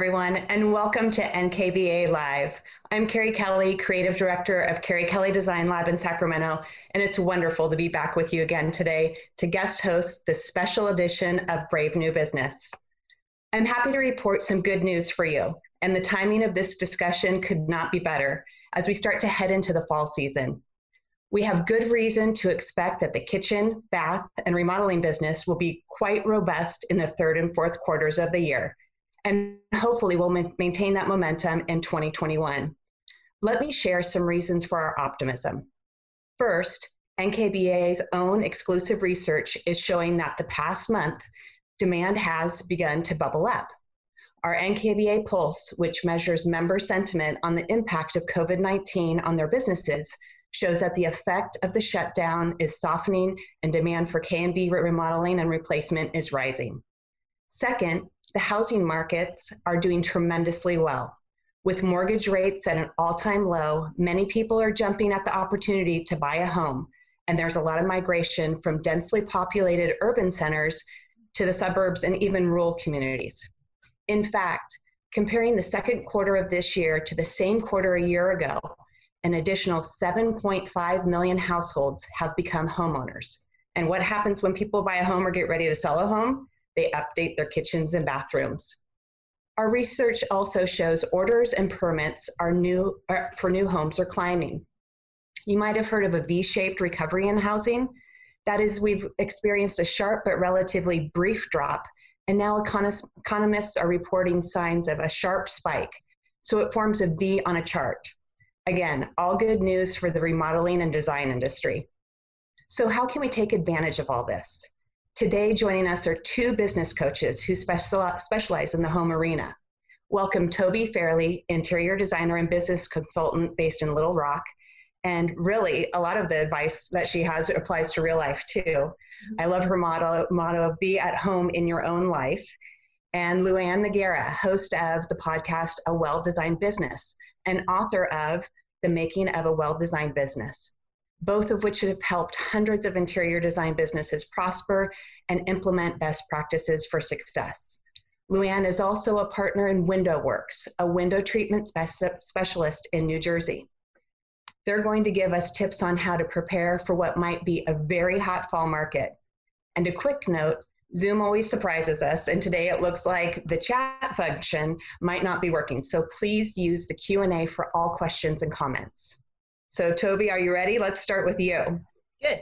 everyone, and welcome to NKBA Live. I'm Kerrie Kelly, Creative Director of Kerrie Kelly Design Lab in Sacramento, and it's wonderful to be back with you again today to guest host this special edition of Brave New Business. I'm happy to report some good news for you, and the timing of this discussion could not be better as we start to head into the fall season. We have good reason to expect that the kitchen, bath, and remodeling business will be quite robust in the third and fourth quarters of the year and hopefully we'll ma- maintain that momentum in 2021. Let me share some reasons for our optimism. First, NKBA's own exclusive research is showing that the past month, demand has begun to bubble up. Our NKBA Pulse, which measures member sentiment on the impact of COVID 19 on their businesses, shows that the effect of the shutdown is softening and demand for K&B remodeling and replacement is rising. Second, the housing markets are doing tremendously well. With mortgage rates at an all time low, many people are jumping at the opportunity to buy a home, and there's a lot of migration from densely populated urban centers to the suburbs and even rural communities. In fact, comparing the second quarter of this year to the same quarter a year ago, an additional 7.5 million households have become homeowners. And what happens when people buy a home or get ready to sell a home? They update their kitchens and bathrooms. Our research also shows orders and permits are new, for new homes are climbing. You might have heard of a V shaped recovery in housing. That is, we've experienced a sharp but relatively brief drop, and now economists are reporting signs of a sharp spike. So it forms a V on a chart. Again, all good news for the remodeling and design industry. So, how can we take advantage of all this? Today, joining us are two business coaches who specialize in the home arena. Welcome Tobi Fairley, interior designer and business consultant based in Little Rock. And really, a lot of the advice that she has applies to real life too. I love her motto, motto of be at home in your own life. And LuAnn Nigara, host of the podcast A Well Designed Business, and author of The Making of a Well Designed Business both of which have helped hundreds of interior design businesses prosper and implement best practices for success. LuAnn is also a partner in Window Works, a window treatment spe- specialist in New Jersey. They're going to give us tips on how to prepare for what might be a very hot fall market. And a quick note, Zoom always surprises us, and today it looks like the chat function might not be working. So please use the Q&A for all questions and comments. So, Tobi, are you ready? Let's start with you. Good.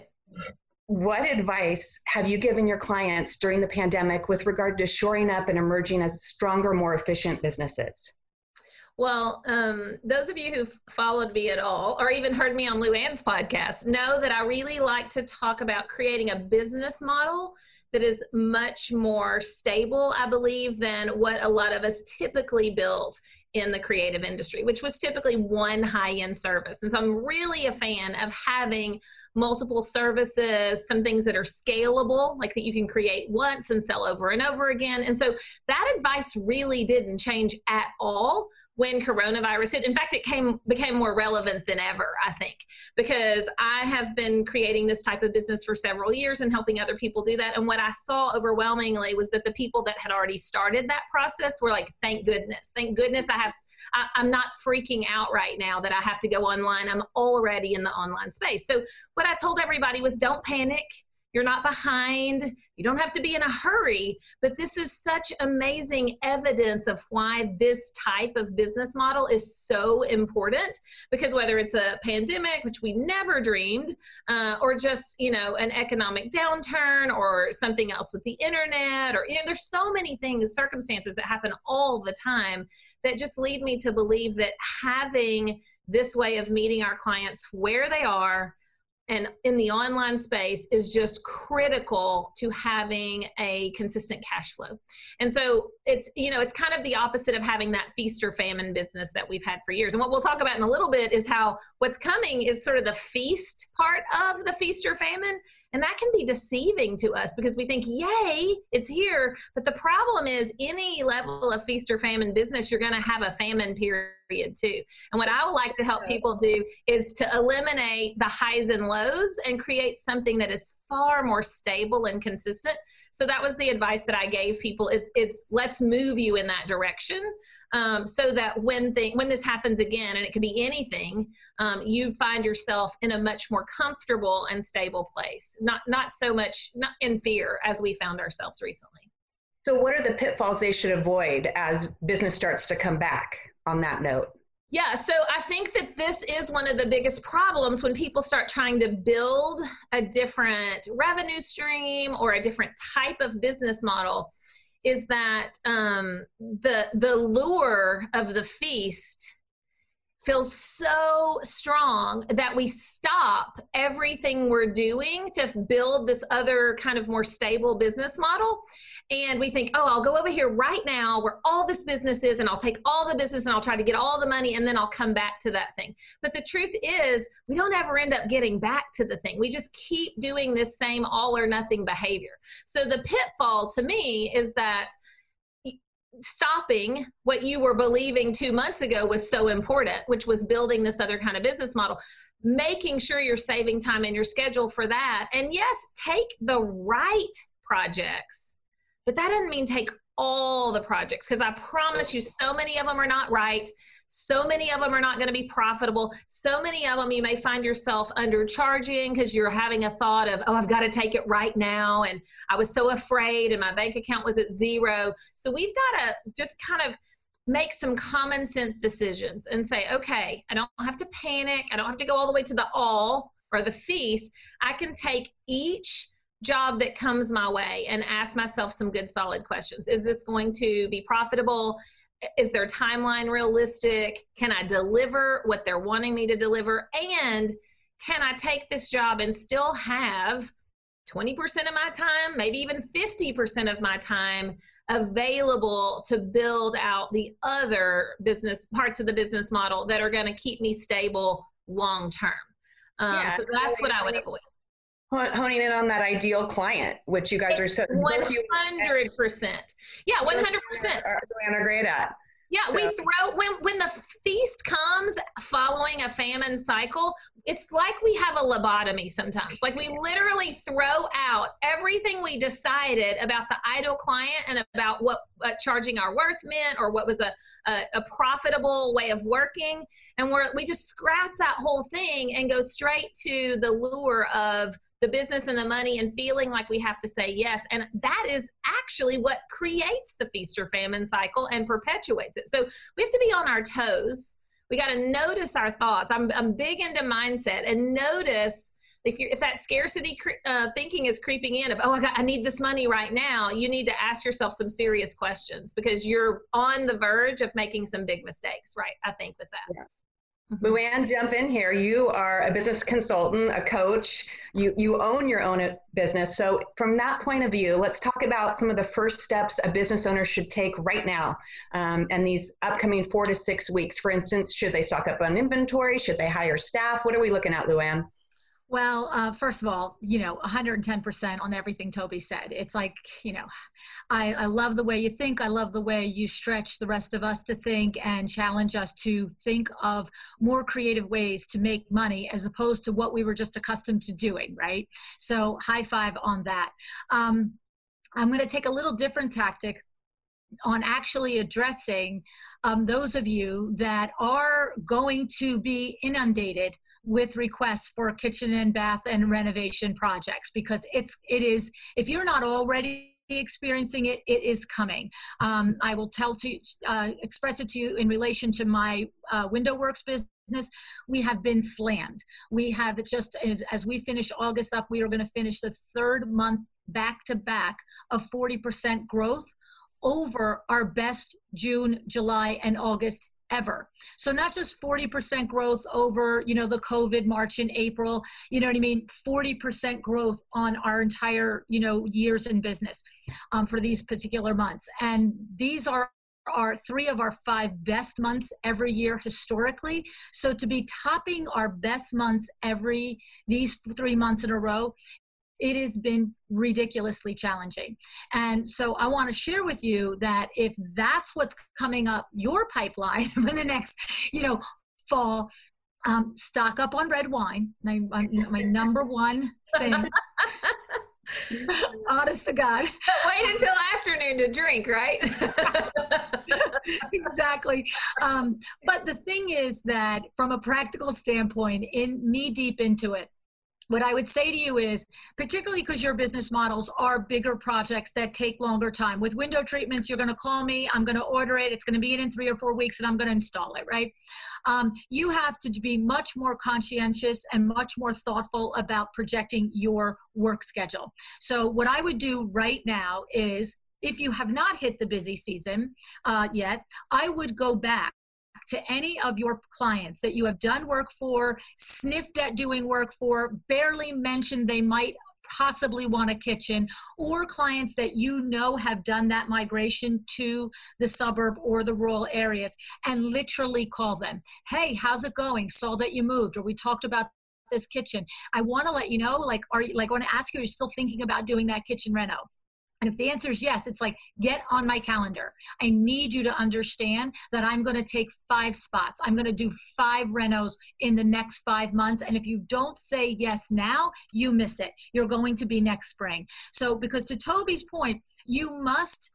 What advice have you given your clients during the pandemic with regard to shoring up and emerging as stronger, more efficient businesses? Well, um, those of you who've followed me at all, or even heard me on LuAnn's podcast, know that I really like to talk about creating a business model that is much more stable, I believe, than what a lot of us typically build in the creative industry, which was typically one high end service. And so I'm really a fan of having multiple services, some things that are scalable, like that you can create once and sell over and over again. And so that advice really didn't change at all when coronavirus hit. In fact, it came became more relevant than ever, I think, because I have been creating this type of business for several years and helping other people do that. And what I saw overwhelmingly was that the people that had already started that process were like, thank goodness, thank goodness I have, I, I'm not freaking out right now that I have to go online. I'm already in the online space. So what I told everybody was don't panic you're not behind. You don't have to be in a hurry. But this is such amazing evidence of why this type of business model is so important. Because whether it's a pandemic, which we never dreamed, uh, or just you know an economic downturn, or something else with the internet, or you know, there's so many things, circumstances that happen all the time that just lead me to believe that having this way of meeting our clients where they are and in the online space is just critical to having a consistent cash flow. And so it's you know it's kind of the opposite of having that feast or famine business that we've had for years. And what we'll talk about in a little bit is how what's coming is sort of the feast part of the feast or famine, and that can be deceiving to us because we think, "Yay, it's here." But the problem is any level of feast or famine business, you're going to have a famine period period too. And what I would like to help people do is to eliminate the highs and lows and create something that is far more stable and consistent. So that was the advice that I gave people is it's let's move you in that direction um, so that when thing when this happens again, and it could be anything, um, you find yourself in a much more comfortable and stable place. Not not so much not in fear as we found ourselves recently. So, what are the pitfalls they should avoid as business starts to come back? On that note. Yeah, so I think that this is one of the biggest problems when people start trying to build a different revenue stream or a different type of business model is that um, the the lure of the feast feels so strong that we stop everything we're doing to build this other kind of more stable business model and we think, oh, I'll go over here right now where all this business is, and I'll take all the business and I'll try to get all the money, and then I'll come back to that thing. But the truth is, we don't ever end up getting back to the thing. We just keep doing this same all or nothing behavior. So the pitfall to me is that stopping what you were believing two months ago was so important, which was building this other kind of business model, making sure you're saving time in your schedule for that. And yes, take the right projects but that doesn't mean take all the projects because I promise you, so many of them are not right. So many of them are not going to be profitable. So many of them you may find yourself undercharging because you're having a thought of, oh, I've got to take it right now. And I was so afraid and my bank account was at zero. So we've got to just kind of make some common sense decisions and say, okay, I don't have to panic. I don't have to go all the way to the all or the feast. I can take each job that comes my way and ask myself some good solid questions. Is this going to be profitable? Is their timeline realistic? Can i deliver what they're wanting me to deliver? And can i take this job and still have 20% of my time maybe even 50% of my time available to build out the other business parts of the business model that are going to keep me stable long term? Um, yeah, so that's what i would avoid honing in on that ideal client, which you guys are so one hundred percent. Yeah, one hundred percent. Are great at. Yeah, so. we throw when when the feast comes following a famine cycle, it's like we have a lobotomy sometimes. Like we literally throw out everything we decided about the idle client and about what uh, charging our worth meant or what was a, a, a profitable way of working, and we're we just scrap that whole thing and go straight to the lure of the business and the money and feeling like we have to say yes. And that is actually what creates the feast or famine cycle and perpetuates it. So we have to be on our toes. We got to notice our thoughts. I'm, I'm big into mindset and notice if you if that scarcity uh, thinking is creeping in of oh I, got, I need this money right now you need to ask yourself some serious questions because you're on the verge of making some big mistakes right i think with that yeah. Mm-hmm. LuAnn, jump in here. You are a business consultant, a coach. You you own your own business. So from that point of view, let's talk about some of the first steps a business owner should take right now, um, and these upcoming four to six weeks. For instance, should they stock up on inventory? Should they hire staff? What are we looking at, LuAnn? Well, uh, first of all, you know, 110% on everything Tobi said. It's like, you know, I, I love the way you think. I love the way you stretch the rest of us to think and challenge us to think of more creative ways to make money as opposed to what we were just accustomed to doing, right? So, high five on that. Um, I'm going to take a little different tactic on actually addressing um, those of you that are going to be inundated with requests for kitchen and bath and renovation projects because it's it is if you're not already experiencing it it is coming. Um, i will tell to uh, express it to you in relation to my uh, window works business. We have been slammed. We have just as we finish august up we are going to finish the third month back to back of 40% growth over our best june july and august ever. So not just 40% growth over, you know, the COVID March and April, you know what I mean? 40% growth on our entire, you know, years in business um, for these particular months. And these are are three of our five best months every year historically. So to be topping our best months every these three months in a row it has been ridiculously challenging. And so I want to share with you that if that's what's coming up your pipeline for the next, you know, fall, um, stock up on red wine. My, my, my number one thing. Honest to God. Wait until afternoon to drink, right? exactly. Um, but the thing is that from a practical standpoint, in knee deep into it, what I would say to you is, particularly because your business models are bigger projects that take longer time. With window treatments, you're going to call me, I'm going to order it, it's going to be in in three or four weeks, and I'm going to install it, right? Um, you have to be much more conscientious and much more thoughtful about projecting your work schedule. So, what I would do right now is if you have not hit the busy season uh, yet, I would go back to any of your clients that you have done work for, sniffed at doing work for, barely mentioned they might possibly want a kitchen, or clients that you know have done that migration to the suburb or the rural areas, and literally call them. Hey, how's it going? Saw that you moved, or we talked about this kitchen. I want to let you know, like, are you like I want to ask you, are you still thinking about doing that kitchen reno? And if the answer is yes, it's like, get on my calendar. I need you to understand that I'm going to take five spots. I'm going to do five renos in the next five months. And if you don't say yes now, you miss it. You're going to be next spring. So, because to Tobi's point, you must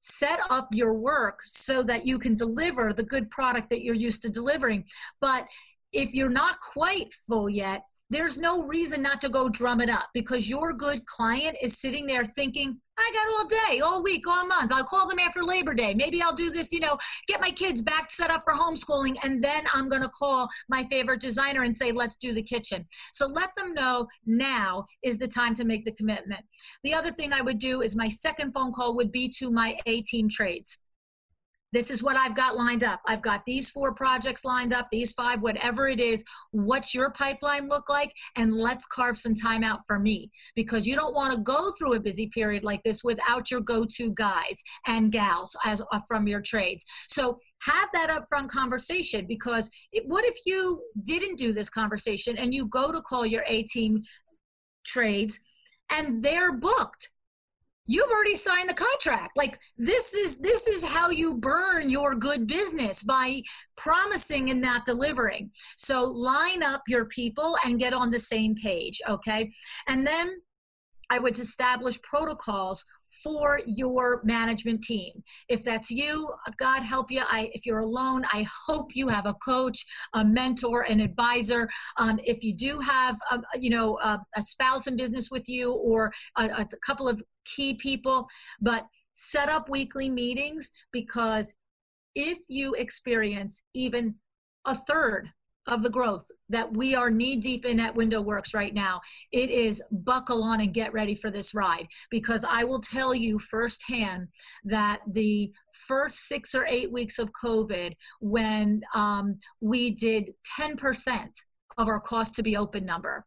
set up your work so that you can deliver the good product that you're used to delivering. But if you're not quite full yet, there's no reason not to go drum it up because your good client is sitting there thinking, I got all day, all week, all month. I'll call them after Labor Day. Maybe I'll do this, you know, get my kids back set up for homeschooling. And then I'm going to call my favorite designer and say, let's do the kitchen. So let them know now is the time to make the commitment. The other thing I would do is my second phone call would be to my A team trades this is what I've got lined up. I've got these four projects lined up, these five, whatever it is. What's your pipeline look like? And let's carve some time out for me because you don't want to go through a busy period like this without your go to guys and gals as uh, from your trades. So have that upfront conversation because it, what if you didn't do this conversation and you go to call your A team trades and they're booked? You've already signed the contract. Like this is this is how you burn your good business by promising and not delivering. So line up your people and get on the same page okay? And then i would establish protocols for your management team. If that's you, God help you. I, if you're alone, I hope you have a coach, a mentor, an advisor. Um, if you do have, a, you know, a, a, spouse in business with you or a, a couple of key people, but set up weekly meetings because if you experience even a third of the growth that we are knee deep in at Window Works right now. It is buckle on and get ready for this ride because I will tell you firsthand that the first six or eight weeks of COVID, when um, we did 10% of our cost to be open number,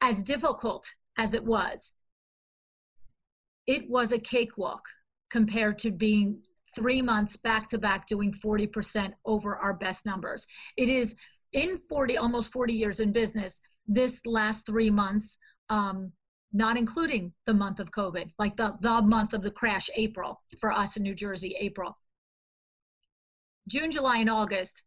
as difficult as it was, it was a cakewalk compared to being three months back to back doing 40% over our best numbers. It is in 40 almost 40 years in business this last three months um, not including the month of covid like the, the month of the crash april for us in new jersey april. June july and august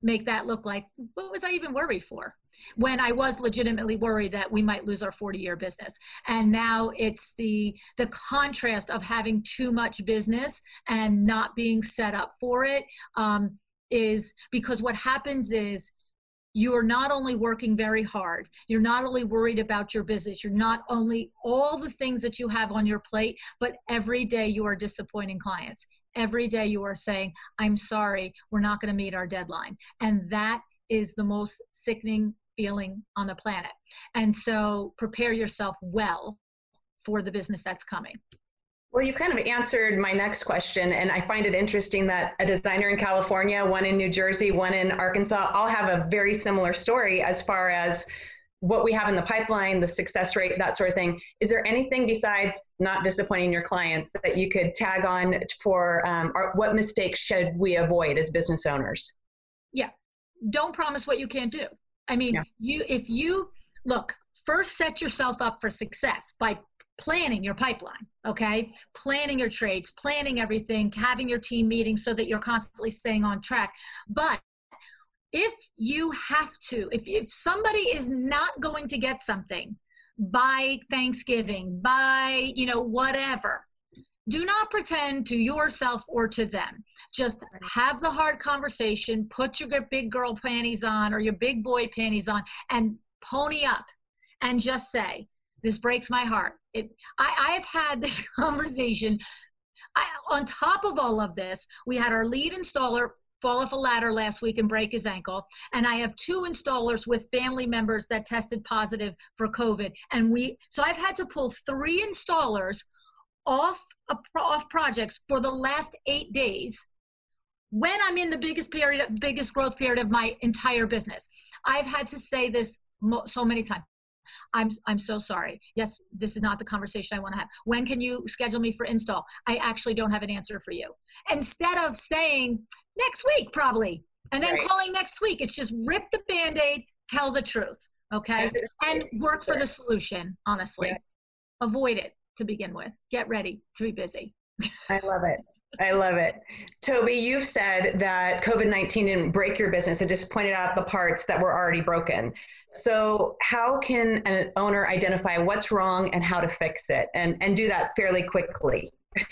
make that look like what was i even worried for? When i was legitimately worried that we might lose our 40 year business. And now it's the the contrast of having too much business and not being set up for it um, is because what happens is you are not only working very hard, you're not only worried about your business, you're not only all the things that you have on your plate, but every day you are disappointing clients. Every day you are saying, I'm sorry, we're not going to meet our deadline. And that is the most sickening feeling on the planet. And so prepare yourself well for the business that's coming. Well, you've kind of answered my next question, and I find it interesting that a designer in California, one in New Jersey, one in Arkansas, all have a very similar story as far as what we have in the pipeline, the success rate, that sort of thing. Is there anything besides not disappointing your clients that you could tag on for um, or what mistakes should we avoid as business owners? Yeah, don't promise what you can't do. I mean, yeah. you if you look first set yourself up for success by planning your pipeline okay planning your trades planning everything having your team meetings so that you're constantly staying on track but if you have to if, if somebody is not going to get something by thanksgiving by you know whatever do not pretend to yourself or to them. Just have the hard conversation, put your big girl panties on or your big boy panties on, and pony up and just say, This breaks my heart. It, I, I have had this conversation. I, on top of all of this, we had our lead installer fall off a ladder last week and break his ankle. And I have two installers with family members that tested positive for COVID. And we, so I've had to pull three installers off off projects for the last eight days when I'm in the biggest period, biggest growth period of my entire business. I've had to say this so many times. I'm I'm so sorry. Yes, this is not the conversation I want to have. When can you schedule me for install? I actually don't have an answer for you. Instead of saying next week probably and then right. calling next week, it's just rip the band-aid, tell the truth, okay? And work for the solution, honestly. Yeah. Avoid it to begin with. Get ready to be busy. I love it. I love it. Tobi, you've said that COVID 19 didn't break your business, it just pointed out the parts that were already broken. So, how can an owner identify what's wrong and how to fix it and, and do that fairly quickly?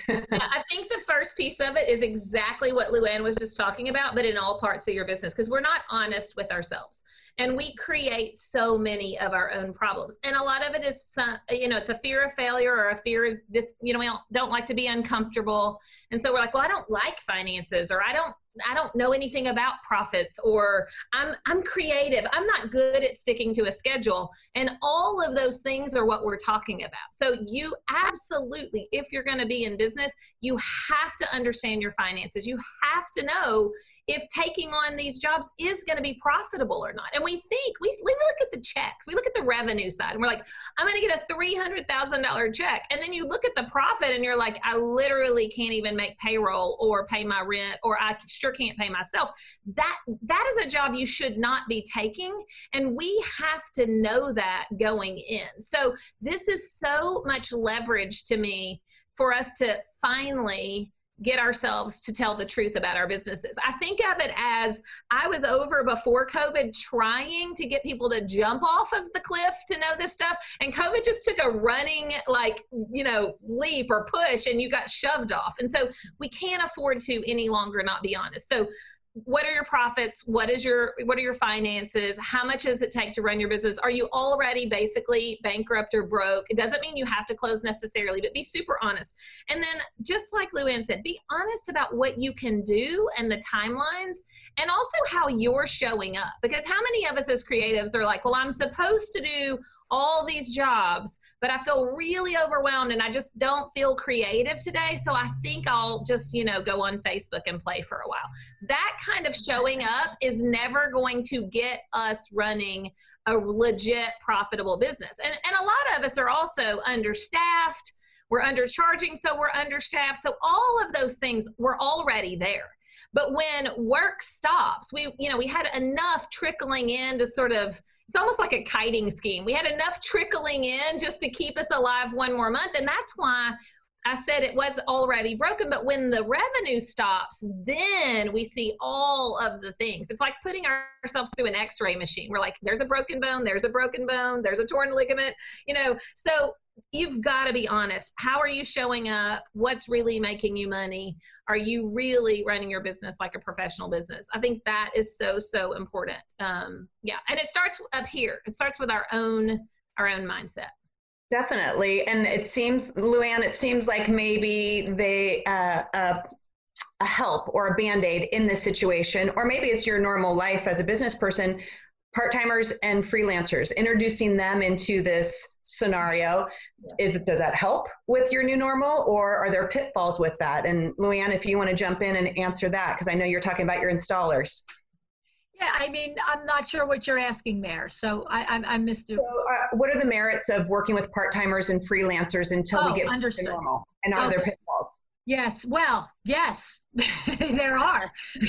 I think the first piece of it is exactly what LuAnn was just talking about, but in all parts of your business, because we're not honest with ourselves and we create so many of our own problems and a lot of it is some, you know it's a fear of failure or a fear of just you know we don't, don't like to be uncomfortable and so we're like well i don't like finances or i don't I don't know anything about profits or I'm I'm creative. I'm not good at sticking to a schedule. And all of those things are what we're talking about. So you absolutely if you're going to be in business, you have to understand your finances. You have to know if taking on these jobs is going to be profitable or not. And we think we, we look at the checks. We look at the revenue side and we're like, I'm going to get a $300,000 check. And then you look at the profit and you're like, I literally can't even make payroll or pay my rent or I sure can't pay myself. That that is a job you should not be taking and we have to know that going in. So this is so much leverage to me for us to finally get ourselves to tell the truth about our businesses. I think of it as I was over before COVID trying to get people to jump off of the cliff to know this stuff. And COVID just took a running, like, you know, leap or push and you got shoved off. And so we can't afford to any longer not be honest. So what are your profits? What is your what are your finances? How much does it take to run your business? Are you already basically bankrupt or broke? It doesn't mean you have to close necessarily but be super honest. And then just like LuAnn said be honest about what you can do and the timelines and also how you're showing up. Because how many of us as creatives are like well i'm supposed to do all these jobs, but I feel really overwhelmed and I just don't feel creative today. So I think I'll just, you know, go on Facebook and play for a while. That kind of showing up is never going to get us running a legit profitable business. And, and a lot of us are also understaffed. We're undercharging, so we're understaffed. So all of those things were already there. But when work stops, we, you know, we had enough trickling in to sort of, it's almost like a kiting scheme. We had enough trickling in just to keep us alive one more month. And that's why I said it was already broken, but when the revenue stops, then we see all of the things. It's like putting ourselves through an x ray machine. We're like, there's a broken bone, there's a broken bone, there's a torn ligament, you know. So you've got to be honest. How are you showing up? What's really making you money? Are you really running your business like a professional business? I think that is so so important. Um, yeah, and it starts up here. It starts with our own our own mindset. Definitely, and it seems, LuAnn, it seems like maybe they uh, uh, a help or a band aid in this situation, or maybe it's your normal life as a business person part timers and freelancers, introducing them into this scenario. Yes. Is does that help with your new normal, or are there pitfalls with that? And LuAnn, if you want to jump in and answer that, because I know you're talking about your installers. Yeah, I mean, I'm not sure what you're asking there, so I, I, I missed it. So, uh, what are the merits of working with part timers and freelancers until oh, we get understood. to normal, and are okay. there pitfalls? Yes, well, yes, there are.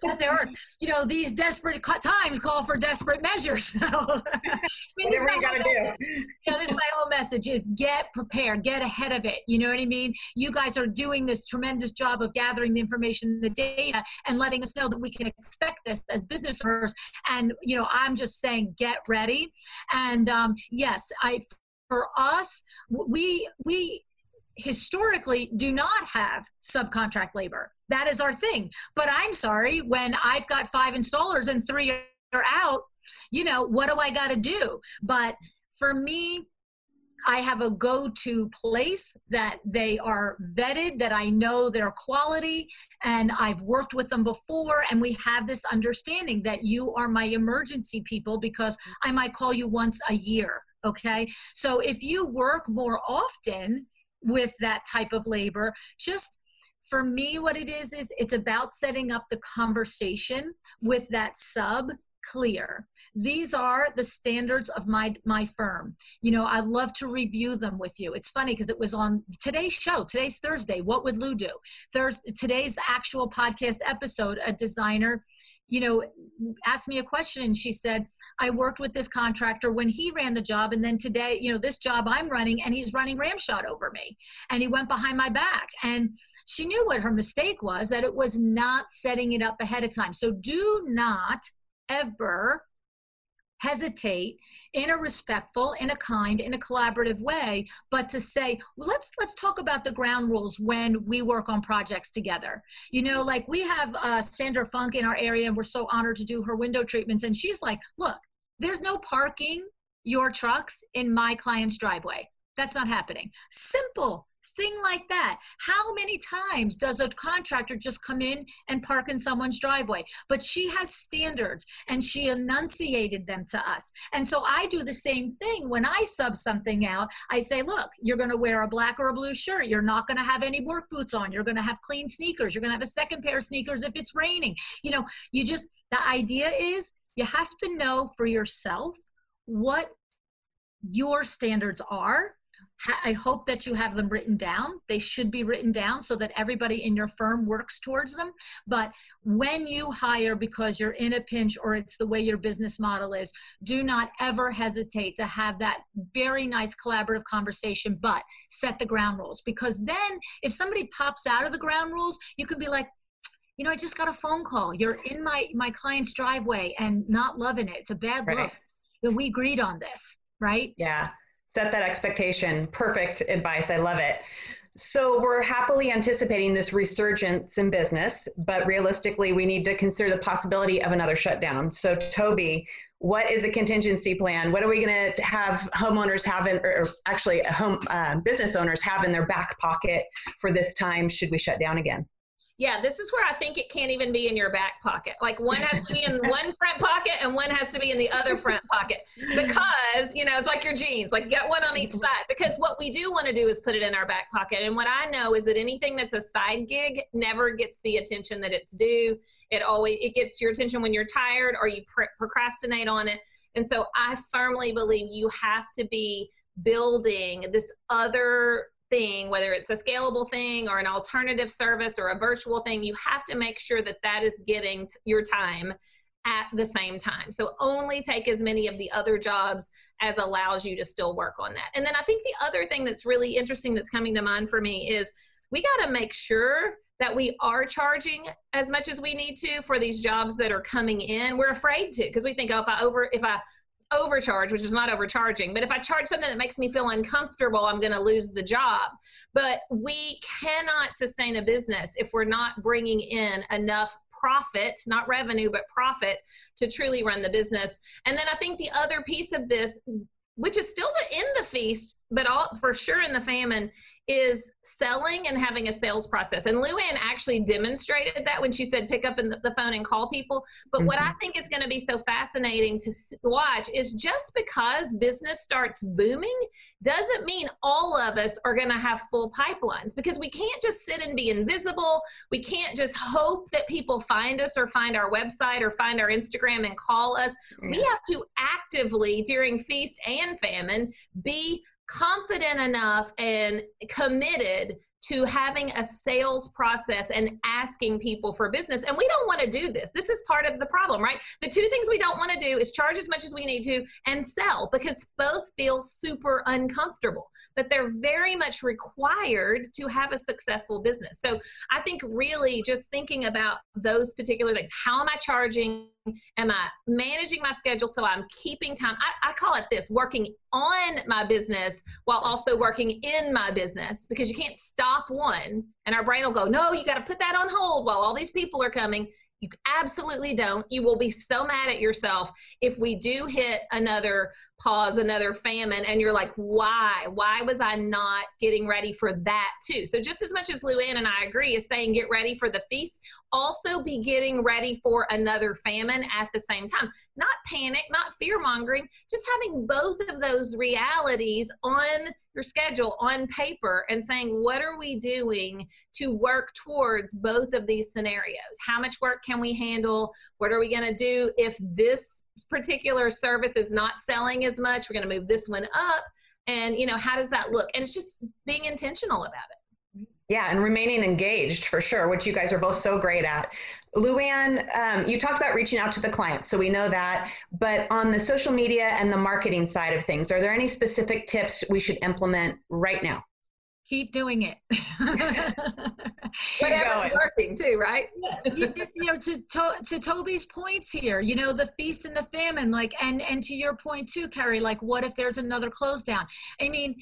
but there are, you know, these desperate times call for desperate measures. So, I mean, this is gotta do. You know, this is my whole message is get prepared, get ahead of it. You know what I mean? You guys are doing this tremendous job of gathering the information, the data, and letting us know that we can expect this as business owners. And, you know, I'm just saying, get ready. And um, yes, I, for us, we, we, historically do not have subcontract labor. That is our thing. But I'm sorry, when I've got five installers and three are out, you know, what do I got to do? But for me, I have a go to place that they are vetted, that I know their quality, and I've worked with them before. And we have this understanding that you are my emergency people because I might call you once a year. Okay. So if you work more often, with that type of labor. Just for me what it is is it's about setting up the conversation with that sub clear. These are the standards of my my firm. You know i love to review them with you. It's funny because it was on today's show. Today's thursday. What would lou do? There's today's actual podcast episode a designer you know, asked me a question and she said, I worked with this contractor when he ran the job. And then today, you know, this job I'm running and he's running ramshot over me. And he went behind my back. And she knew what her mistake was that it was not setting it up ahead of time. So do not ever hesitate in a respectful in a kind in a collaborative way but to say well, let's let's talk about the ground rules when we work on projects together. You know like we have uh, sandra funk in our area and we're so honored to do her window treatments and she's like look there's no parking your trucks in my client's driveway that's not happening simple thing like that. How many times does a contractor just come in and park in someone's driveway? But she has standards and she enunciated them to us. And so I do the same thing when I sub something out. I say, look, you're going to wear a black or a blue shirt. You're not going to have any work boots on. You're going to have clean sneakers. You're going to have a second pair of sneakers if it's raining. You know, you just, the idea is you have to know for yourself what your standards are I hope that you have them written down. They should be written down so that everybody in your firm works towards them. But when you hire because you're in a pinch or it's the way your business model is, do not ever hesitate to have that very nice collaborative conversation, but set the ground rules. Because then if somebody pops out of the ground rules, you could be like, you know, I just got a phone call. You're in my my client's driveway and not loving it. It's a bad right. look. We agreed on this, right? Yeah set that expectation. Perfect advice. I love it. So we're happily anticipating this resurgence in business, but realistically, we need to consider the possibility of another shutdown. So, Tobi, what is a contingency plan? What are we going to have homeowners have in, or actually, home uh, business owners have in their back pocket for this time? Should we shut down again? Yeah, this is where I think it can't even be in your back pocket. Like one has to be in one front pocket and one has to be in the other front pocket because, you know, it's like your jeans, like get one on each side. Because what we do want to do is put it in our back pocket. And what I know is that anything that's a side gig never gets the attention that it's due. It always it gets your attention when you're tired or you procrastinate on it. And so I firmly believe you have to be building this other thing, whether it's a scalable thing or an alternative service or a virtual thing, you have to make sure that that is getting your time at the same time. So only take as many of the other jobs as allows you to still work on that. And then I think the other thing that's really interesting that's coming to mind for me is we got to make sure that we are charging as much as we need to for these jobs that are coming in. We're afraid to because we think, oh, if I over if I overcharge, which is not overcharging. But if I charge something that makes me feel uncomfortable, I'm going to lose the job. But we cannot sustain a business if we're not bringing in enough profit, not revenue, but profit to truly run the business. And then I think the other piece of this, which is still the in the feast, but all for sure in the famine, is selling and having a sales process. And LuAnn actually demonstrated that when she said pick up the phone and call people. But mm-hmm. what I mm-hmm. think is going to be so fascinating to watch is just because business starts booming doesn't mean all of us are going to have full pipelines because we can't just sit and be invisible. We can't just hope that people find us or find our website or find our Instagram and call us. We have to actively during feast and famine be confident enough and committed to having a sales process and asking people for business. And we don't want to do this. This is part of the problem, right? The two things we don't want to do is charge as much as we need to and sell because both feel super uncomfortable, but they're very much required to have a successful business. So I think really just thinking about those particular things. How am I charging? Am I managing my schedule so I'm keeping time? I, I, call it this working on my business while also working in my business because you can't stop one and our brain will go, no, you got to put that on hold while all these people are coming. You absolutely don't. You will be so mad at yourself if we do hit another pause, another famine, and you're like, why? Why was I not getting ready for that too? So, just as much as LuAnn and I agree is saying get ready for the feast, also be getting ready for another famine at the same time. Not panic, not fear mongering, just having both of those realities on your schedule on paper and saying, what are we doing to work towards both of these scenarios? How much work can we handle? What are we going to do if this particular service is not selling as much? We're going to move this one up. And, you know, how does that look? And it's just being intentional about it. Yeah, and remaining engaged for sure, which you guys are both so great at. LuAnn, um, you talked about reaching out to the client, so we know that. But on the social media and the marketing side of things, are there any specific tips we should implement right now? Keep doing it. Whatever's working too, right? you, you, know, to, to, to Tobi's points here, you know, the feast and the famine, like, and and to your point too, Kerrie, like, what if there's another close down? I mean,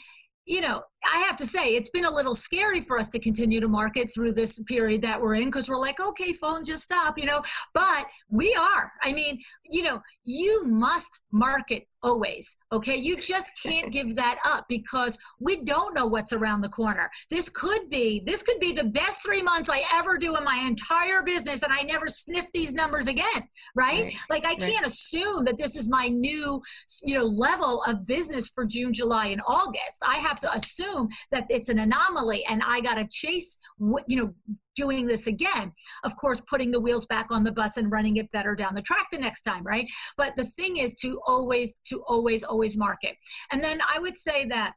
you know, I have to say, it's been a little scary for us to continue to market through this period that we're in because we're like, okay, phone, just stop, you know. But we are. I mean, you know, you must market always, okay? You just can't give that up because we don't know what's around the corner. This could be, this could be the best three months I ever do in my entire business, and I never sniff these numbers again, right? right. Like, I can't assume that this is my new, you know, level of business for June, July, and August. I have to assume assume that it's an anomaly and I got to chase, you know, doing this again. Of course, putting the wheels back on the bus and running it better down the track the next time, right? But the thing is to always, to always, always market. And then I would say that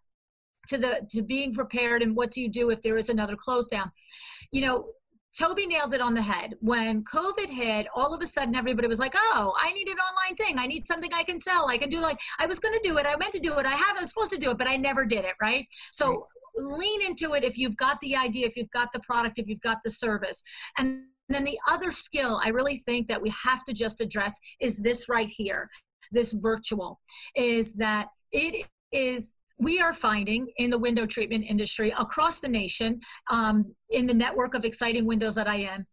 to the to being prepared and what do you do if there is another close down you know Tobi nailed it on the head. When COVID hit, all of a sudden everybody was like, oh, I need an online thing. I need something I can sell. I can do like, I was going to do it. I meant to do it. I have, I was supposed to do it, but I never did it. Right. So. Lean into it if you've got the idea, if you've got the product, if you've got the service. And then the other skill I really think that we have to just address is this right here, this virtual, is that it is we are finding in the window treatment industry across the nation, um, in the network of exciting windows that I am,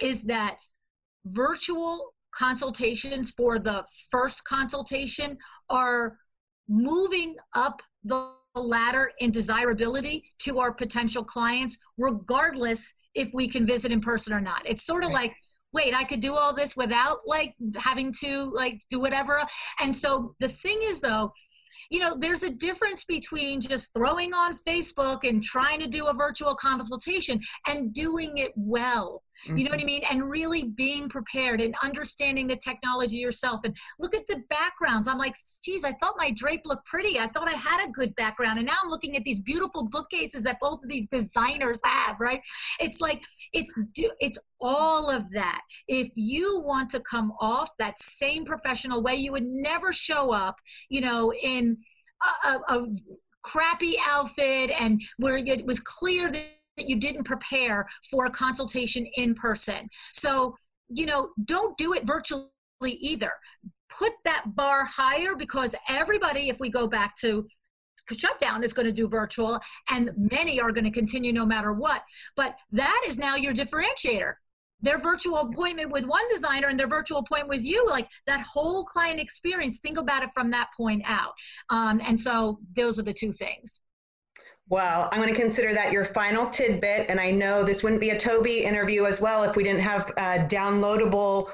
is that virtual consultations for the first consultation are moving up the ladder in desirability to our potential clients, regardless if we can visit in person or not. It's sort of right. like, wait, I could do all this without like having to like do whatever. And so the thing is though, you know, there's a difference between just throwing on Facebook and trying to do a virtual consultation and doing it well. You know what I mm-hmm. mean? And really being prepared and understanding the technology yourself. And look at the backgrounds. I'm like, geez, I thought my drape looked pretty. I thought I had a good background. And now I'm looking at these beautiful bookcases that both of these designers have, right? It's like, it's, it's all of that. If you want to come off that same professional way, you would never show up, you know, in a, a, a crappy outfit and where it was clear that that you didn't prepare for a consultation in person. So, you know, don't do it virtually either. Put that bar higher because everybody, if we go back to shutdown is going to do virtual and many are going to continue no matter what but that is now your differentiator their virtual appointment with one designer and their virtual appointment with you like that whole client experience think about it from that point out um, and so those are the two things well, I'm going to consider that your final tidbit. And I know this wouldn't be a Tobi interview as well if we didn't have uh, downloadable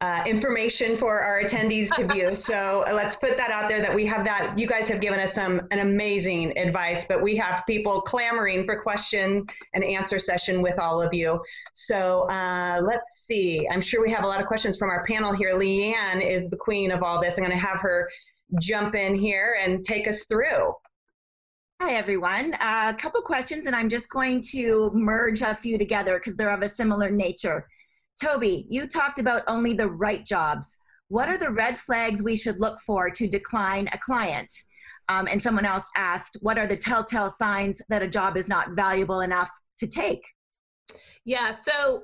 uh, information for our attendees to view. So uh, let's put that out there that we have that. You guys have given us some an amazing advice, but we have people clamoring for questions and answer session with all of you. So uh, let's see. I'm sure we have a lot of questions from our panel here. Leanne is the queen of all this. I'm going to have her jump in here and take us through. Hi, everyone. Uh, a couple questions, and I'm just going to merge a few together because they're of a similar nature. Tobi, you talked about only the right jobs. What are the red flags we should look for to decline a client? Um, and someone else asked, what are the telltale signs that a job is not valuable enough to take? Yeah, so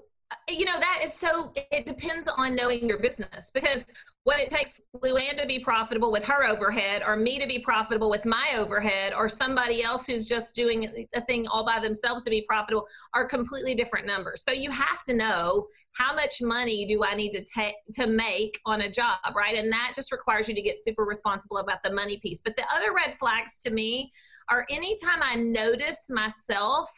you know that is so it depends on knowing your business because what it takes LuAnn to be profitable with her overhead or me to be profitable with my overhead or somebody else who's just doing a thing all by themselves to be profitable are completely different numbers. So you have to know how much money do I need to take to make on a job, right? And that just requires you to get super responsible about the money piece. But the other red flags to me are anytime I notice myself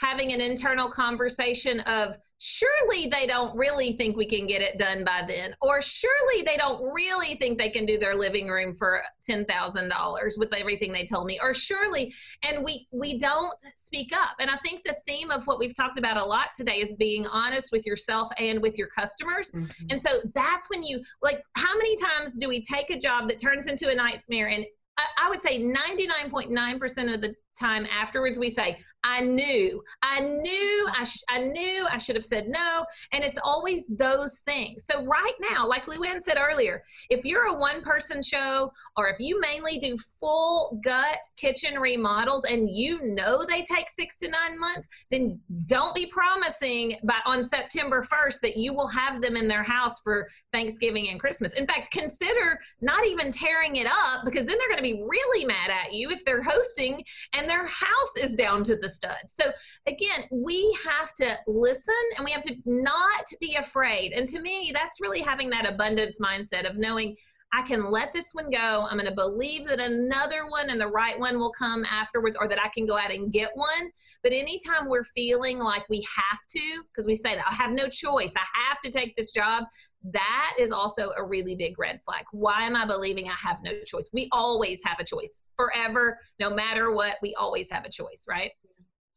having an internal conversation of surely they don't really think we can get it done by then or surely they don't really think they can do their living room for $10,000 with everything they told me or surely and we we don't speak up. And i think the theme of what we've talked about a lot today is being honest with yourself and with your customers. Mm-hmm. and so that's when you like how many times do we take a job that turns into a nightmare? And I, I would say 99.9% of the time afterwards we say i knew i knew I, sh- I knew i should have said no. And it's always those things. So right now like luann said earlier if you're a one person show or if you mainly do full gut kitchen remodels and you know they take six to nine months then don't be promising by on september 1st that you will have them in their house for thanksgiving and christmas. In fact consider not even tearing it up because then they're going to be really mad at you if they're hosting and and their house is down to the studs. So again, we have to listen and we have to not be afraid. And to me, that's really having that abundance mindset of knowing I can let this one go. I'm going to believe that another one and the right one will come afterwards, or that I can go out and get one. But anytime we're feeling like we have to, because we say that I have no choice, I have to take this job, that is also a really big red flag. Why am I believing I have no choice? We always have a choice forever, no matter what, we always have a choice, right?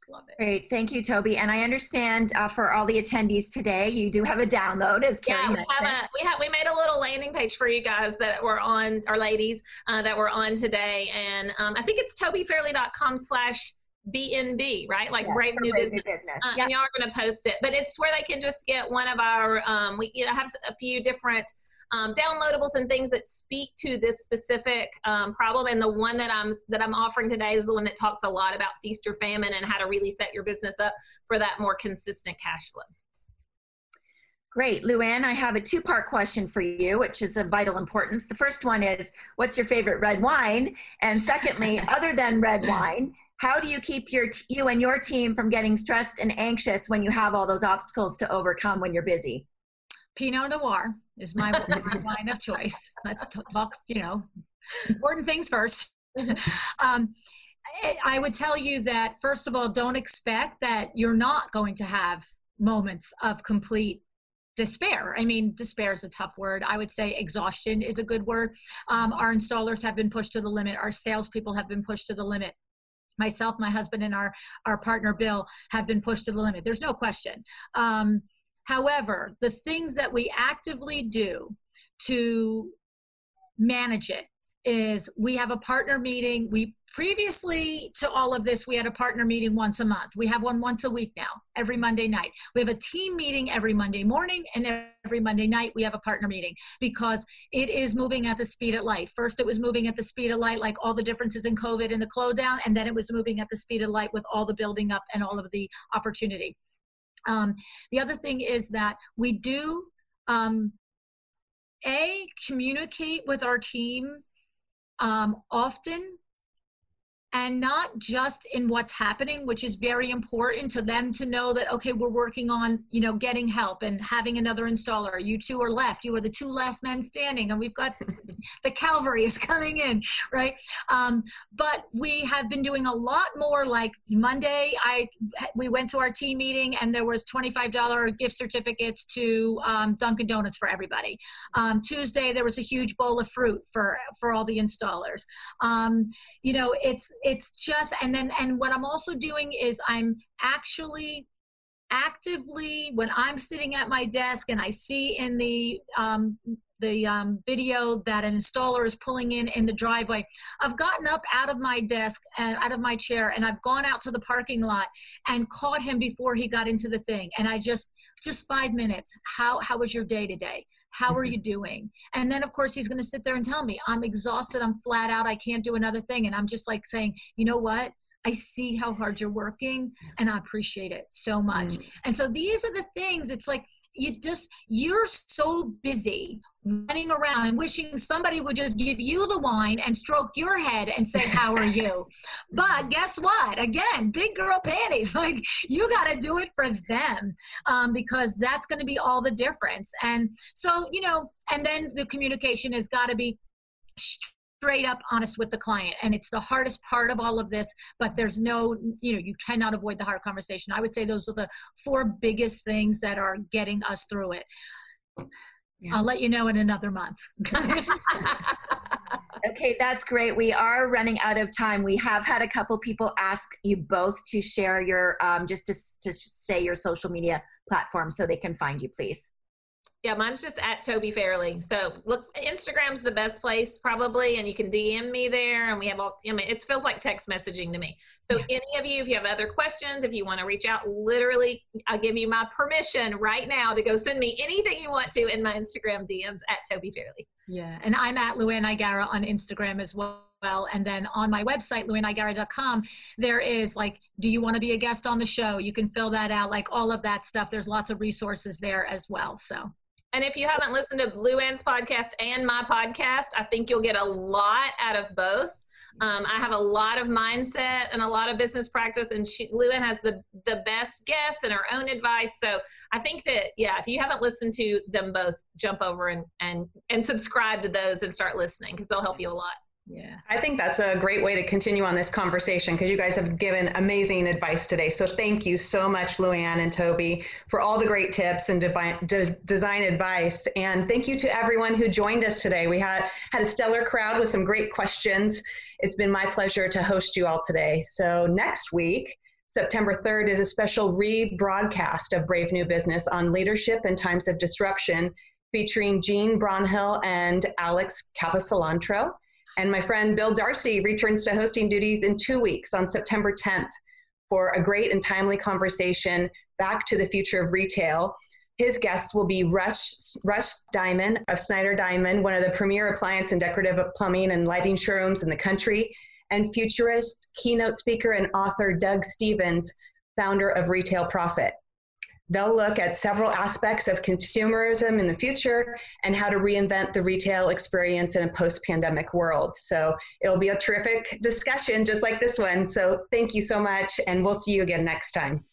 Love it. Great. Thank you, Tobi. And I understand uh, for all the attendees today, you do have a download as Kerrie yeah, we have a we have we made a little landing page for you guys that were on our ladies uh, that were on today. And um, I think it's tobifairley.com slash BNB, right? Like Brave New Business. business. Uh, yep. And y'all are going to post it, but it's where they can just get one of our. Um, we you know, have a few different um, downloadables and things that speak to this specific um, problem. And the one that I'm that I'm offering today is the one that talks a lot about feast or famine and how to really set your business up for that more consistent cash flow. Great. LuAnn, I have a two part question for you, which is of vital importance. The first one is What's your favorite red wine? And secondly, other than red wine, how do you keep your t- you and your team from getting stressed and anxious when you have all those obstacles to overcome when you're busy? Pinot Noir is my wine of choice. Let's talk, you know, important things first. um, I would tell you that, first of all, don't expect that you're not going to have moments of complete despair. I mean, despair is a tough word. I would say exhaustion is a good word. Um, our installers have been pushed to the limit. Our salespeople have been pushed to the limit. Myself, my husband, and our, our partner Bill have been pushed to the limit. There's no question. Um, However, the things that we actively do to manage it is we have a partner meeting. We previously to all of this, we had a partner meeting once a month. We have one once a week now, every Monday night. We have a team meeting every Monday morning, and every Monday night we have a partner meeting because it is moving at the speed of light. First, it was moving at the speed of light, like all the differences in COVID and the close down, and then it was moving at the speed of light with all the building up and all of the opportunity. Um, the other thing is that we do um, a communicate with our team um, often and not just in what's happening which is very important to them to know that okay we're working on you know getting help and having another installer. You two are left. You are the two last men standing and we've got the cavalry is coming in right? Um, but we have been doing a lot more like monday i we went to our team meeting and there was $25 gift certificates to um, dunkin donuts for everybody. Um, tuesday there was a huge bowl of fruit for for all the installers. Um, you know it's it's just and then and what i'm also doing is i'm actually actively when i'm sitting at my desk and i see in the um, the um, video that an installer is pulling in in the driveway. I've gotten up out of my desk and out of my chair, and I've gone out to the parking lot and caught him before he got into the thing. And I just just five minutes. How how was your day today? How are mm-hmm. you doing? And then, of course, he's going to sit there and tell me, I'm exhausted. I'm flat out. I can't do another thing. And I'm just like saying, you know what? I see how hard you're working and I appreciate it so much. Mm. And so these are the things, it's like you just, you're so busy running around and wishing somebody would just give you the wine and stroke your head and say, How are you? but guess what? Again, big girl panties. Like you got to do it for them um, because that's going to be all the difference. And so, you know, and then the communication has got to be straight up honest with the client and it's the hardest part of all of this but there's no you know you cannot avoid the hard conversation i would say those are the four biggest things that are getting us through it yeah. i'll let you know in another month. Okay that's great. We are running out of time. We have had a couple people ask you both to share your um, just to, to say your social media platform so they can find you please yeah, mine's just at Tobi Fairley. So look, Instagram's the best place probably, and you can DM me there. And we have all. I mean, it feels like text messaging to me. So yeah. any of you, if you have other questions, if you want to reach out, literally, I'll give you my permission right now to go send me anything you want to in my Instagram DMs at Tobi Fairley. Yeah, and I'm at LuAnn Nigara on Instagram as well well. And then on my website, luannnigara.com, there is like, do you want to be a guest on the show? You can fill that out, like all of that stuff. There's lots of resources there as well. So and if you haven't listened to LuAnn's podcast and my podcast, I think you'll get a lot out of both. Um, I have a lot of mindset and a lot of business practice, and she, LuAnn has the the best guests and her own advice. So I think that yeah, if you haven't listened to them both, jump over and and and subscribe to those and start listening because they'll help you a lot. Yeah. I think that's a great way to continue on this conversation because you guys have given amazing advice today. So thank you so much, LuAnn and Tobi, for all the great tips and divine, de- design advice. And thank you to everyone who joined us today. We had, had a stellar crowd with some great questions. It's been my pleasure to host you all today. So next week, September 3rd, is a special rebroadcast of Brave New Business on leadership in times of disruption featuring Jean Brownhill and Alex Caposolantro. And my friend Bill Darcy returns to hosting duties in two weeks on September 10th for a great and timely conversation back to the future of retail. His guests will be Rush, Rush Diamond of Snyder Diamond, one of the premier appliance and decorative plumbing and lighting showrooms in the country, and futurist, keynote speaker, and author Doug Stephens, founder of Retail Prophet. They'll look at several aspects of consumerism in the future and how to reinvent the retail experience in a post pandemic world. So it'll be a terrific discussion just like this one. So thank you so much, and we'll see you again next time.